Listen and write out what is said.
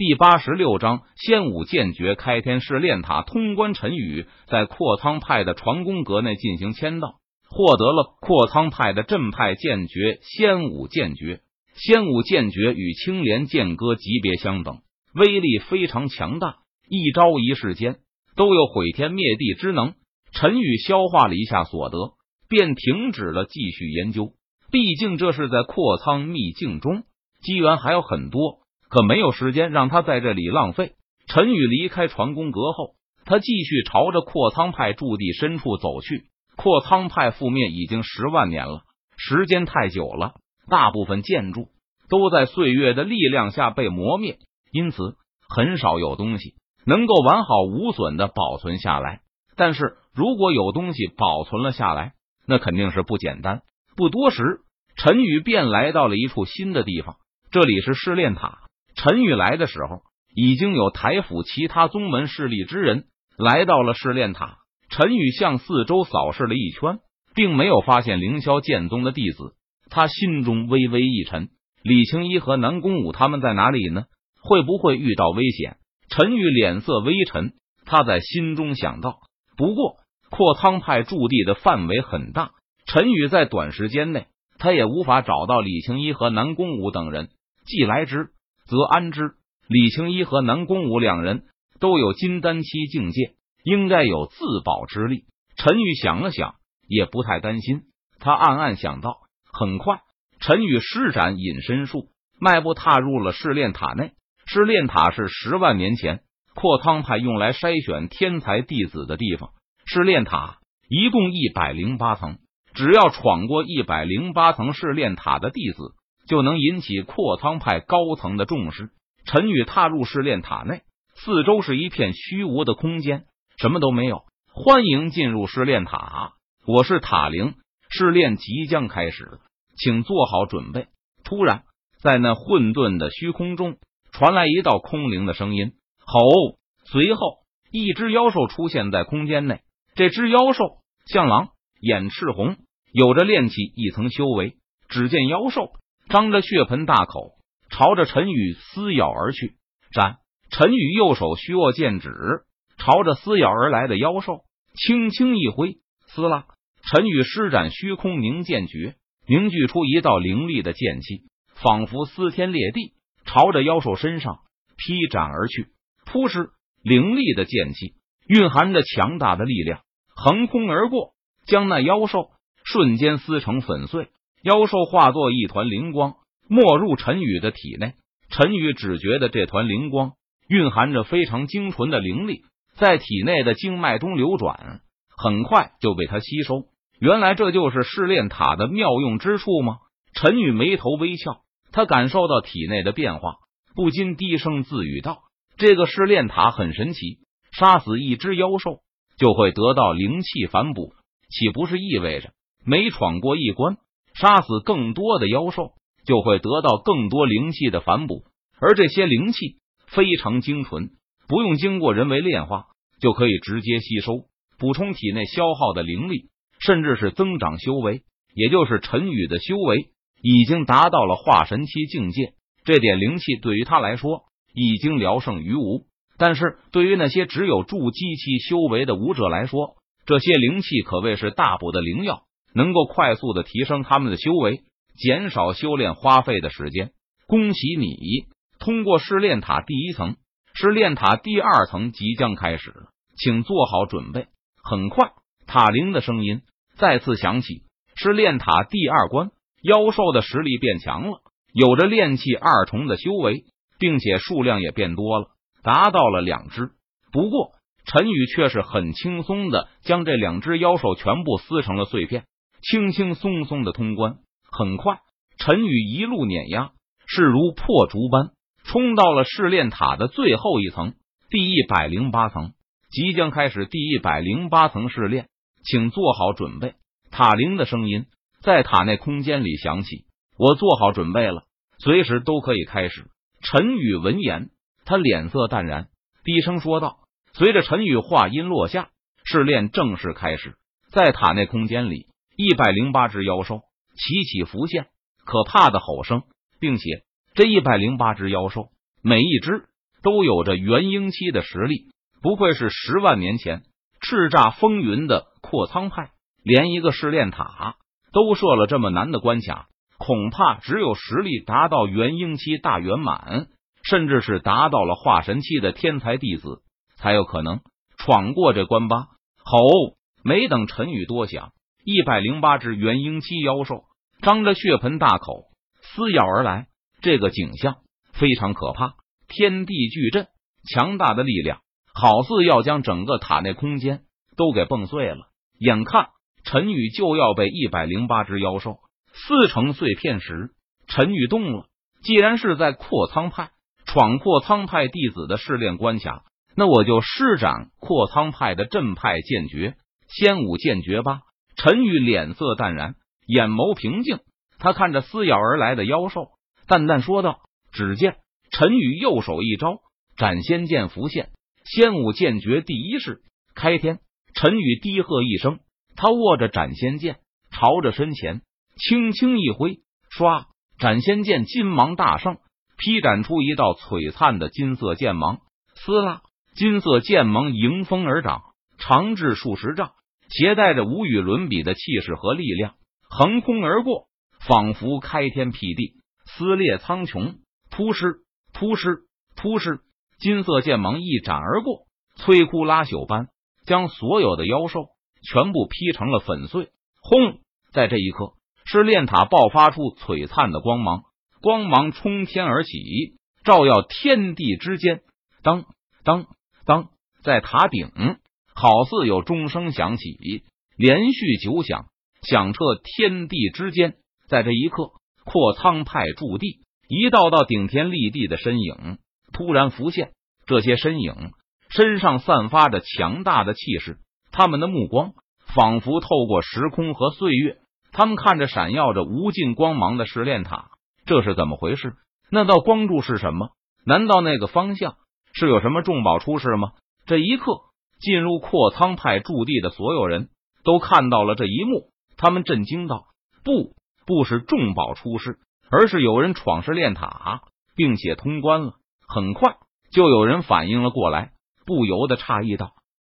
第八十六章仙武剑诀开天试炼塔通关。陈宇在阔苍派的传功阁内进行签到，获得了阔苍派的镇派剑诀仙武剑诀。仙武剑诀与青莲剑歌级别相等，威力非常强大，一招一式间都有毁天灭地之能。陈宇消化了一下所得，便停止了继续研究。毕竟这是在阔苍秘境中，机缘还有很多。可没有时间让他在这里浪费。陈宇离开传功阁后，他继续朝着阔仓派驻地深处走去。阔仓派覆灭已经十万年了，时间太久了，大部分建筑都在岁月的力量下被磨灭，因此很少有东西能够完好无损的保存下来。但是如果有东西保存了下来，那肯定是不简单。不多时，陈宇便来到了一处新的地方，这里是试炼塔。陈宇来的时候，已经有台府其他宗门势力之人来到了试炼塔。陈宇向四周扫视了一圈，并没有发现凌霄剑宗的弟子，他心中微微一沉。李青一和南宫武他们在哪里呢？会不会遇到危险？陈宇脸色微沉，他在心中想到。不过，阔苍派驻地的范围很大，陈宇在短时间内他也无法找到李青一和南宫武等人，既来之。则安之。李青一和南宫武两人都有金丹期境界，应该有自保之力。陈宇想了想，也不太担心。他暗暗想到。很快，陈宇施展隐身术，迈步踏入了试炼塔内。试炼塔是十万年前阔汤派用来筛选天才弟子的地方。试炼塔一共一百零八层，只要闯过一百零八层试炼塔的弟子。就能引起阔苍派高层的重视。陈宇踏入试炼塔内，四周是一片虚无的空间，什么都没有。欢迎进入试炼塔，我是塔灵，试炼即将开始，请做好准备。突然，在那混沌的虚空中传来一道空灵的声音：“吼！”随后，一只妖兽出现在空间内。这只妖兽像狼，眼赤红，有着炼气一层修为。只见妖兽。张着血盆大口，朝着陈宇撕咬而去。斩！陈宇右手虚握剑指，朝着撕咬而来的妖兽轻轻一挥，撕拉！陈宇施展虚空凝剑诀，凝聚出一道凌厉的剑气，仿佛撕天裂地，朝着妖兽身上劈斩而去。扑哧！凌厉的剑气蕴含着强大的力量，横空而过，将那妖兽瞬间撕成粉碎。妖兽化作一团灵光，没入陈宇的体内。陈宇只觉得这团灵光蕴含着非常精纯的灵力，在体内的经脉中流转，很快就被他吸收。原来这就是试炼塔的妙用之处吗？陈宇眉头微翘，他感受到体内的变化，不禁低声自语道：“这个试炼塔很神奇，杀死一只妖兽就会得到灵气反哺，岂不是意味着每闯过一关？”杀死更多的妖兽，就会得到更多灵气的反哺，而这些灵气非常精纯，不用经过人为炼化，就可以直接吸收，补充体内消耗的灵力，甚至是增长修为。也就是陈宇的修为已经达到了化神期境界，这点灵气对于他来说已经聊胜于无。但是对于那些只有筑基期修为的武者来说，这些灵气可谓是大补的灵药。能够快速的提升他们的修为，减少修炼花费的时间。恭喜你通过试炼塔第一层，试炼塔第二层即将开始了，请做好准备。很快，塔灵的声音再次响起。试炼塔第二关，妖兽的实力变强了，有着炼气二重的修为，并且数量也变多了，达到了两只。不过，陈宇却是很轻松的将这两只妖兽全部撕成了碎片。轻轻松松的通关，很快，陈宇一路碾压，势如破竹般冲到了试炼塔的最后一层，第一百零八层，即将开始第一百零八层试炼，请做好准备。塔铃的声音在塔内空间里响起：“我做好准备了，随时都可以开始。”陈宇闻言，他脸色淡然，低声说道。随着陈宇话音落下，试炼正式开始，在塔内空间里。一百零八只妖兽齐齐浮现，可怕的吼声，并且这一百零八只妖兽每一只都有着元婴期的实力，不愧是十万年前叱咤风云的阔苍派，连一个试炼塔都设了这么难的关卡，恐怕只有实力达到元婴期大圆满，甚至是达到了化神期的天才弟子，才有可能闯过这关吧。吼！没等陈宇多想，一百零八只元婴期妖兽张着血盆大口撕咬而来，这个景象非常可怕。天地巨震，强大的力量好似要将整个塔内空间都给蹦碎了。眼看陈宇就要被一百零八只妖兽撕成碎片时，陈宇动了。既然是在扩苍派闯扩苍派弟子的试炼关卡，那我就施展扩苍派的镇派剑诀仙武剑诀吧。陈宇脸色淡然，眼眸平静，他看着撕咬而来的妖兽，淡淡说道：“只见。”陈宇右手一招，斩仙剑浮现，仙武剑诀第一式开天。陈宇低喝一声，他握着斩仙剑，朝着身前轻轻一挥，唰，斩仙剑金芒大盛，劈斩出一道璀璨的金色剑芒。撕拉，金色剑芒迎风而长，长至数十丈，携带着无与伦比的气势和力量，横空而过，仿佛开天辟地，撕裂苍穹，突施。突施突施，金色剑芒一斩而过，摧枯拉朽般将所有的妖兽全部劈成了粉碎。轰！在这一刻，是炼塔爆发出璀璨的光芒，光芒冲天而起，照耀天地之间。当当当，在塔顶，好似有钟声响起，连续九响，响彻天地之间。在这一刻，阔苍派驻地。一道道顶天立地的身影突然浮现，这些身影身上散发着强大的气势，他们的目光仿佛透过时空和岁月，他们看着闪耀着无尽光芒的试炼塔，这是怎么回事？那道光柱是什么？难道那个方向是有什么重宝出世吗？这一刻，进入阔苍派驻地的所有人都看到了这一幕，他们震惊道：“不，不是重宝出世。”而是有人闯试炼塔，并且通关了。很快就有人反应了过来，不由得诧异道：“